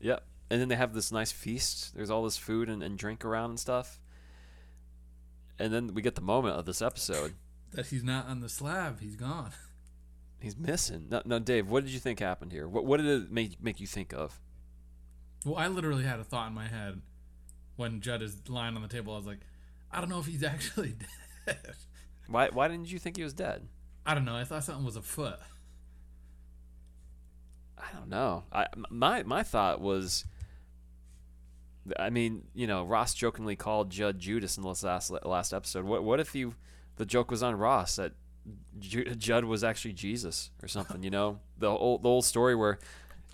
Yep. And then they have this nice feast. There's all this food and, and drink around and stuff. And then we get the moment of this episode. [laughs] That he's not on the slab. He's gone. He's missing. No, no, Dave. What did you think happened here? What What did it make make you think of? Well, I literally had a thought in my head when Judd is lying on the table. I was like, I don't know if he's [laughs] actually dead. Why Why didn't you think he was dead? I don't know. I thought something was afoot. I don't know. I my my thought was. I mean, you know, Ross jokingly called Judd Judas in the last last episode. What What if he, the joke was on Ross that Judd was actually Jesus or something? You know, the old the old story where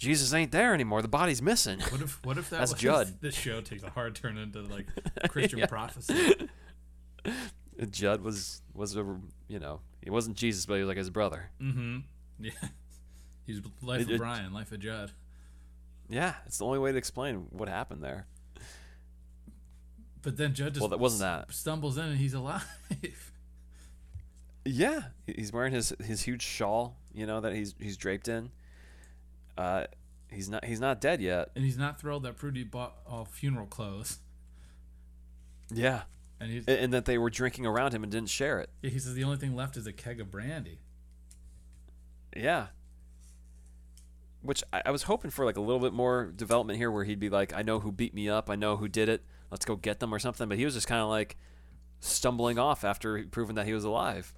Jesus ain't there anymore. The body's missing. What if what if that That's was Judd. [laughs] This show takes a hard turn into like [laughs] Christian prophecy. [laughs] Judd was was a you know he wasn't Jesus, but he was like his brother. Mm-hmm. Yeah. He's life It- of Brian, life of Judd. Yeah, it's the only way to explain what happened there. But then Judd just Well, that wasn't that. stumbles in and he's alive. Yeah, he's wearing his his huge shawl, you know that he's he's draped in. Uh, he's not he's not dead yet. and he's not thrilled that Prudy bought all funeral clothes. Yeah, And he's, and, and that they were drinking around him and didn't share it. Yeah, he says the only thing left is a keg of brandy. Yeah. Which I, I was hoping for like a little bit more development here, where he'd be like, "I know who beat me up. I know who did it. Let's go get them or something." But he was just kind of like stumbling off after proving that he was alive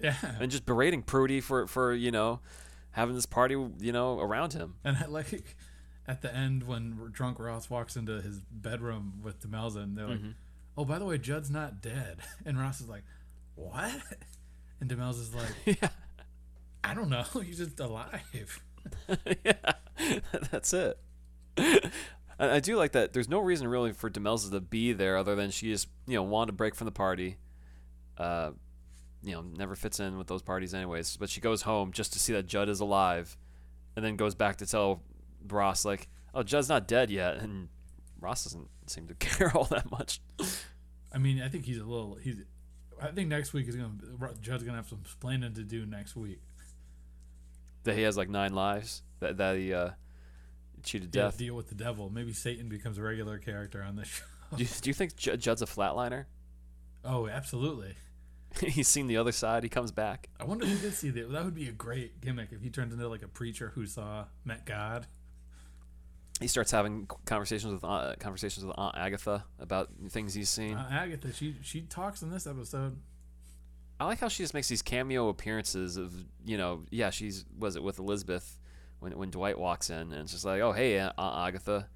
Yeah. and just berating Prudy for for you know having this party you know around him. And I [laughs] like at the end when drunk Ross walks into his bedroom with Demelza and they're like, Mm-hmm. "Oh, by the way, Judd's not dead." [laughs] And Ross is like, "What?" [laughs] And Demelza's like, yeah, "I don't know. He's just alive." yeah, that's it. I I do like that. There's no reason really for Demelza to be there other than she just you know wanted to break from the party. Uh, you know, never fits in with those parties anyways. But she goes home just to see that Judd is alive, and then goes back to tell Ross like, "Oh, Judd's not dead yet," and Ross doesn't seem to [laughs] care all that much. I mean, I think he's a little. He's. I think next week is gonna. Judd's gonna have some explaining to do next week. that he has like nine lives. That that he uh, cheated death. deal with the devil. Maybe Satan becomes a regular character on this [laughs] show. Do you, do you think Judd's a flatliner? Oh, absolutely. [laughs] He's seen the other side. He comes back. I wonder if he did see that. That would be a great gimmick if he turns into like a preacher who saw met God. He starts having conversations with uh, conversations with Aunt Agatha about things he's seen. Uh, Agatha, she she talks in this episode. I like how she just makes these cameo appearances of you know yeah she's was it with Elizabeth when when Dwight walks in and it's just like oh hey Aunt Agatha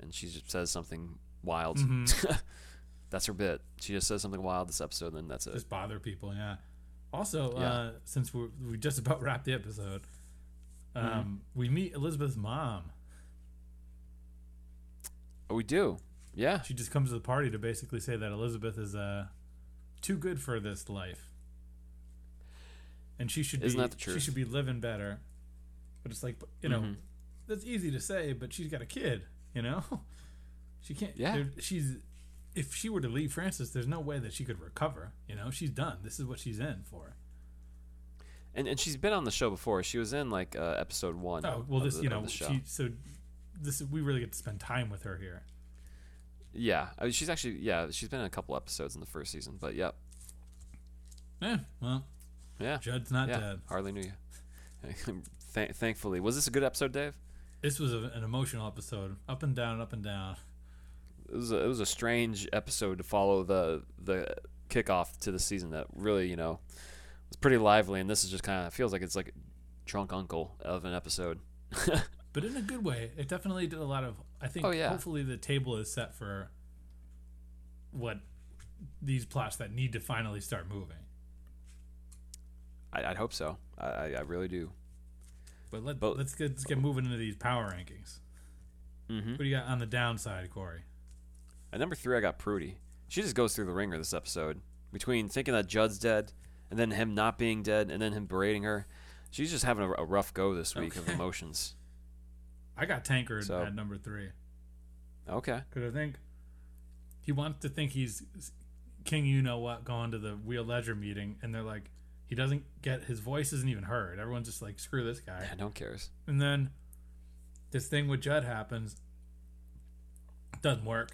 and she just says something wild. [laughs] that's her bit. She just says something wild this episode and then that's it. Just bother people, yeah. Also, Yeah. Uh, since we we just [laughs] about wrapped the episode, um, Mm-hmm. we meet Elizabeth's mom. Oh, we do. Yeah. She just comes to the party to basically say that Elizabeth is uh, too good for this life, and she should Isn't be that the truth? she should be living better. But it's like you know, Mhm. that's easy to say, but she's got a kid. You know, [laughs] she can't. Yeah. she's if she were to leave Francis, there's no way that she could recover. You know, she's done. This is what she's in for. And and she's been on the show before. She was in like uh, episode one. Oh well, this the- you know she so this we really get to spend time with her here. Yeah, I mean, she's actually yeah she's been in a couple episodes in the first season. But yep, Yeah, well, yeah, Judd's not yeah. dead. Hardly knew you. [laughs] Th- thankfully, was this a good episode, Dave? This was a, an emotional episode, up and down, up and down. It was a, it was a strange episode to follow the the kickoff to the season that really you know was pretty lively. And this is just kind of feels like it's like drunk uncle of an episode. [laughs] but in a good way. It definitely did a lot of. I think. Oh, yeah. Hopefully, the table is set for what these plots that need to finally start moving. I, I'd hope so. I, I, really do. But let let's get let's get moving into these power rankings. Mm-hmm. What do you got on the downside, Corey? At number three, I got Prudy. She just goes through the ringer this episode. Between thinking that Judd's dead, and then him not being dead, and then him berating her, she's just having a, a rough go this week of [laughs] emotions. I got Tankard So- at number three Okay. because I think he wants to think he's king. You know what? Going to the Wheal Leisure meeting, and they're like, he doesn't get his voice isn't even heard. Everyone's just like, screw this guy. Yeah, no one cares. And then this thing with Judd happens. Doesn't work.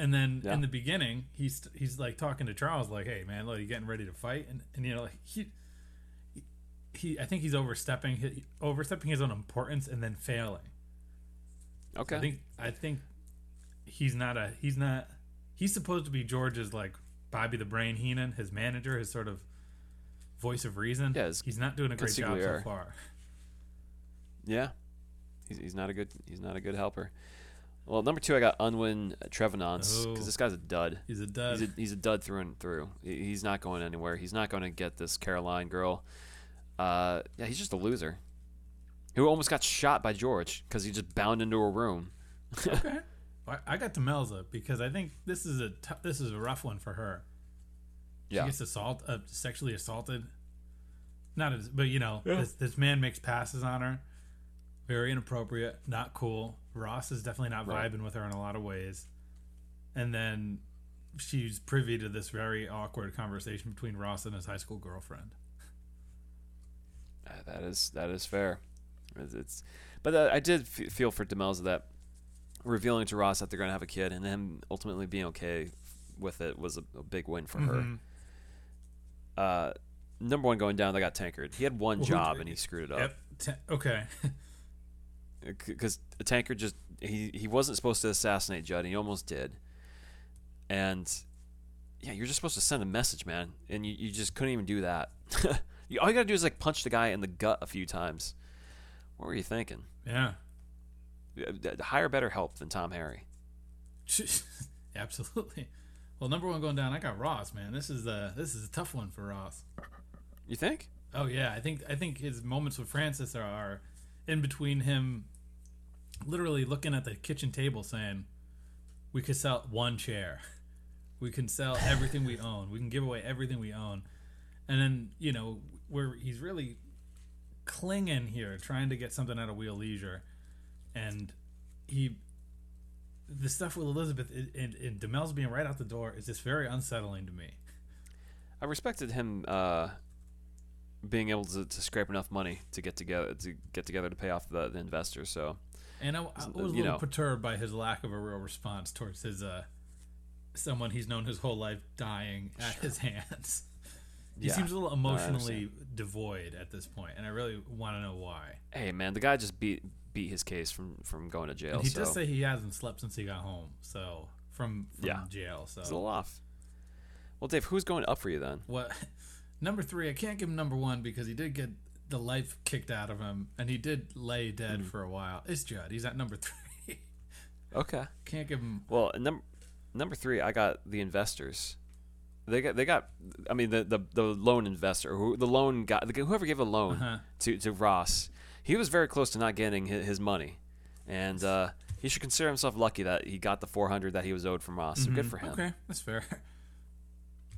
And then Yeah. in the beginning, he's he's like talking to Charles, like, "Hey, man, look, you getting ready to fight?" And, and you know, like he, he, I think he's overstepping his, overstepping his own importance and then failing. Okay. I think I think he's not a he's not he's supposed to be George's like Bobby the Brain Heenan, his manager, his sort of voice of reason. Yeah, he's not doing a great job so far. yeah. He's, he's not a good he's not a good helper. Well, number two, I got Unwin Trevaunance because Oh. this guy's a dud. He's a dud. He's a, he's a dud through and through. He's not going anywhere. He's not going to get this Caroline girl. Uh, yeah, he's just a loser who almost got shot by George because he just bound into a room. [laughs] okay. I, I got Demelza because I think this is a t- this is a rough one for her. She Yeah. gets assault uh, sexually assaulted. Not as, but you know, this, this man makes passes on her. Very inappropriate, not cool. Ross is definitely not Right. vibing with her in a lot of ways. And then she's privy to this very awkward conversation between Ross and his high school girlfriend. Uh, That is that is fair. It's, it's but uh, I did f- feel for Demelza that revealing to Ross that they're going to have a kid and him ultimately being okay with it was a, a big win for Mhm. her. Uh, number one going down, they got Tankard. He had one Well, job and he screwed it up. Yep. T- okay. [laughs] because Tankard just he he wasn't supposed to assassinate Judd. And he almost did, and yeah, you're just supposed to send a message, man, and you, you just couldn't even do that. [laughs] you, all you gotta do is like punch the guy in the gut a few times. What were you thinking? yeah. Hire better help than Tom Harry. [laughs] Absolutely. Well, number one going down, I got Ross, man. This is a this is a tough one for Ross. You think? Oh yeah, I think I think his moments with Francis are, are in between him literally looking at the kitchen table saying, "We could sell one chair. We can sell everything we own. We can give away everything we own." And then, you know, where he's really clinging here trying to get something out of Wheal Leisure and he the stuff with Elizabeth and, and Demel's being right out the door is just very unsettling to me. I respected him uh, being able to, to scrape enough money to get together to get together to pay off the, the investors. So And I, I was a you little know. perturbed by his lack of a real response towards his uh, someone he's known his whole life dying at his [laughs] hands. He Yeah. seems a little emotionally devoid at this point, and I really want to know why. hey, man, the guy just beat beat his case from from going to jail. And he so does say he hasn't slept since he got home, so from, from Yeah. jail. So he's a little off. Well, Dave, who's going up for you then? what? [laughs] Number three, I can't give him number one because he did get the life kicked out of him, and he did lay Mm-hmm. dead for a while. It's Judd. He's at number three. Okay. [laughs] can't give him. Well, number number three, I got the investors. They got they got. I mean, the the, the loan investor, who the loan guy, the, whoever gave a loan Uh-huh. to to Ross, he was very close to not getting his, his money, and uh, he should consider himself lucky that he got the four hundred that he was owed from Ross. So good for him. Mm-hmm. Okay, that's fair. [laughs]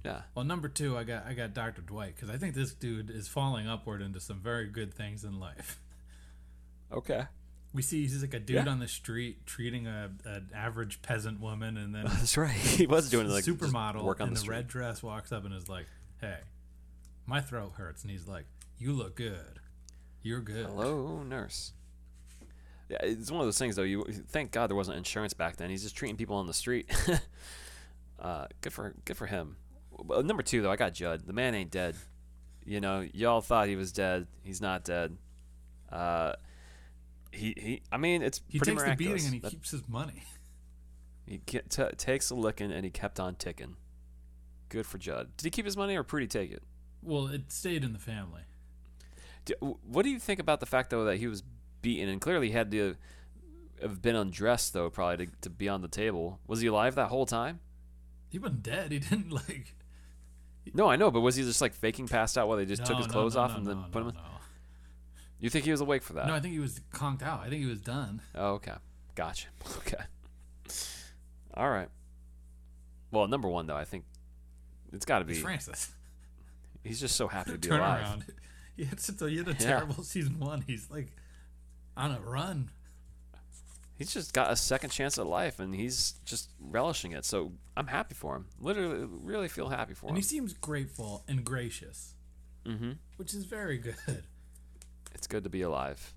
Yeah. Well, number two, I got I got Dr. Dwight because I think this dude is falling upward into some very good things in life. [laughs] Okay. We see he's like a dude Yeah. on the street treating a an average peasant woman, and then [laughs] That's right. [laughs] He was doing like supermodel work on in the the red dress walks up and is like, "Hey, my throat hurts," and he's like, "You look good. You're good." Hello, nurse. Yeah, it's one of those things though. You thank God there wasn't insurance back then. He's just treating people on the street. uh, good for good for him. Well, number two though, I got Judd. The man ain't dead. You know, y'all thought he was dead. He's not dead. Uh, he he. I mean, it's He pretty takes the beating and he that keeps his money. he get, t- takes a licking and he kept on ticking. Good for Judd. Did he keep his money or Prudy take it? Well, it stayed in the family. D- What do you think about the fact though that he was beaten and clearly had to have been undressed though probably to, to be on the table? Was he alive that whole time? He wasn't dead. He didn't [laughs] like. No, I know, but was he just like faking passed out while they just took his no, clothes no, off no, and then no, put no, him? in? no. You think he was awake for that? No, I think he was conked out. I think he was done. Oh, okay, gotcha. [laughs] Okay, all right. Well, number one though, I think it's got to be. It's Francis. He's just so happy to be [laughs] Turn alive. around. [laughs] He had, such a- he had a Yeah. terrible season one. He's like on a run. He's just got a second chance at life, and he's just relishing it. So I'm happy for him. Literally, really feel happy for And him. And he seems grateful and gracious, mm-hmm. which is very good. It's good to be alive.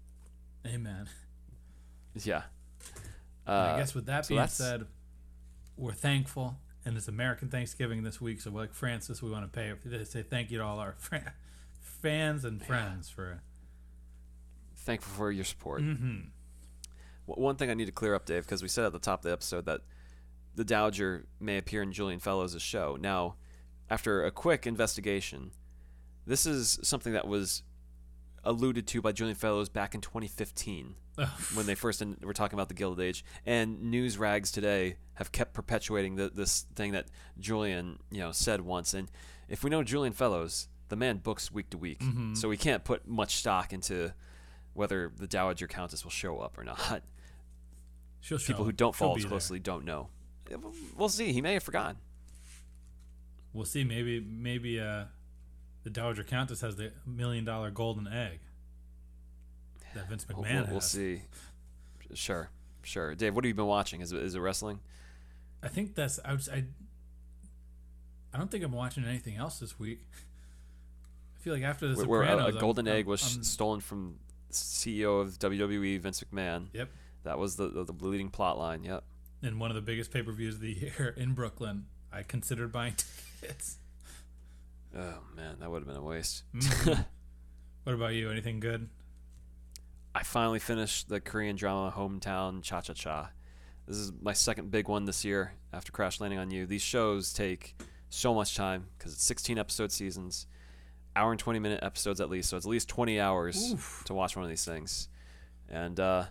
Amen. Yeah. Uh, I guess with that so being said, we're thankful, and it's American Thanksgiving this week. So, like Francis, we want to pay to say thank you to all our fans and friends for. thankful for your support. Mm-hmm. One thing I need to clear up, Dave, because we said at the top of the episode that the Dowager may appear in Julian Fellowes' show. Now, after a quick investigation, this is something that was alluded to by Julian Fellowes back in 2015 when they first in, were talking about the Gilded Age, and news rags today have kept perpetuating the, this thing that Julian, you know, said once. And if we know Julian Fellowes, the man books week to week, mm-hmm. so we can't put much stock into whether the Dowager Countess will show up or not. She'll show People who don't follow as there. closely don't know. Well, We'll see. He may have forgotten. We'll see. Maybe maybe uh, the Dowager Countess has the million dollar golden egg that Vince We'll, McMahon we'll- we'll see. Sure, sure. Dave, what have you been watching? Is it, is it wrestling? I think that's I, was, I. I don't think I'm watching anything else this week. I feel like after the Where- where a, a Sopranos, golden I'm- egg was I'm- stolen from CEO of WWE Vince McMahon. Yep. That was the the, the leading plot line. Yep. in one of the biggest pay per views of the [laughs] year in Brooklyn. I considered buying [laughs] tickets. Oh man, that would have been a waste. [laughs] What about you? Anything good? I finally finished the Korean drama Hometown Cha Cha Cha. This is my second big one this year after Crash Landing on You. These shows take so much time because it's 16 episode seasons, hour and 20 minute episodes at least. So it's at least 20 hours Oof. to watch one of these things. And uh,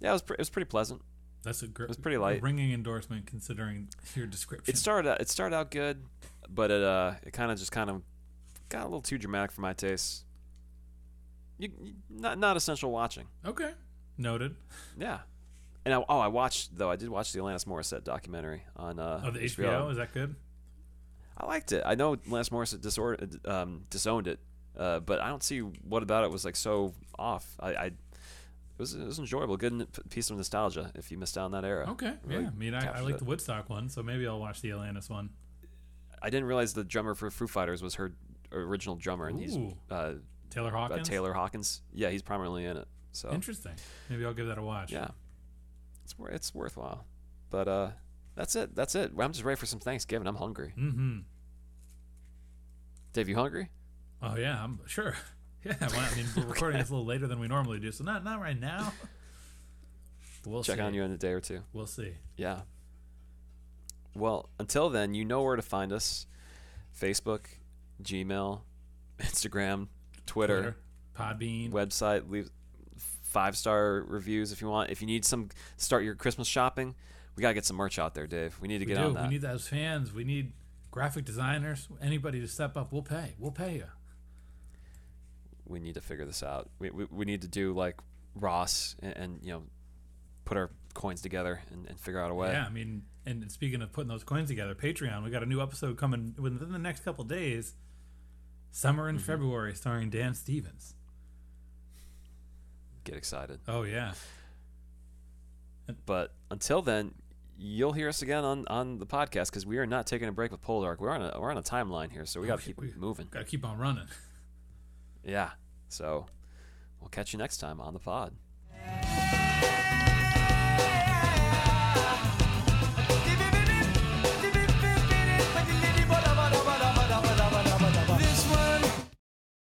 yeah, it was, pre- it was pretty pleasant. That's a it was pretty light. ringing endorsement considering your description. It started out, it started out good, but it uh it kind of just kind of got a little too dramatic for my taste. You, you- not not essential watching. okay. Noted. Yeah. And I, oh, I watched though. I did watch the Alanis Morissette documentary on uh, Oh, the HBO. Is that good? I liked it. I know Alanis Morissette disor- um, disowned it, uh, but I don't see what about it was like so off. I, I was it was enjoyable, good piece of nostalgia if you missed out on that era. Okay. Really yeah. I mean, I, I like the Woodstock one, so maybe I'll watch the Atlantis one. I didn't realize the drummer for Foo Fighters was her original drummer, and he's uh, Taylor uh, Hawkins. Taylor Hawkins. Yeah, he's prominently in it. So Interesting. Maybe I'll give that a watch. yeah, it's it's worthwhile. But uh, that's it. That's it. I'm just ready for some Thanksgiving. I'm hungry. Mm-hmm. Dave, you hungry? Oh yeah, I'm sure. Yeah. Well, I mean, we're [laughs] recording this a little later than we normally do, so not not right now. We'll Check see. on you in a day or two. We'll see. Yeah. Well, until then, you know where to find us Facebook, Gmail, Instagram, Twitter, Podbean. website. Leave five star reviews if you want. If you need some, start your Christmas shopping. We got to get some merch out there, Dave. We need to we get do. on that. We need those fans. We need graphic designers. Anybody to step up. We'll pay. We'll pay you. We need to figure this out. We, we, we need to do like Ross and, and you know, put our coins together and, and figure out a way. Yeah, I mean, and speaking of putting those coins together, Patreon, we got a new episode coming within the next couple days. Summer in Mm-hmm. February, starring Dan Stevens. Get excited. Oh yeah, But until then, you'll hear us again on, on the podcast because we are not taking a break with Poldark. We're on a we're on a timeline here, so we got to keep we- moving. got to keep on running. Yeah. So we'll catch you next time on the pod.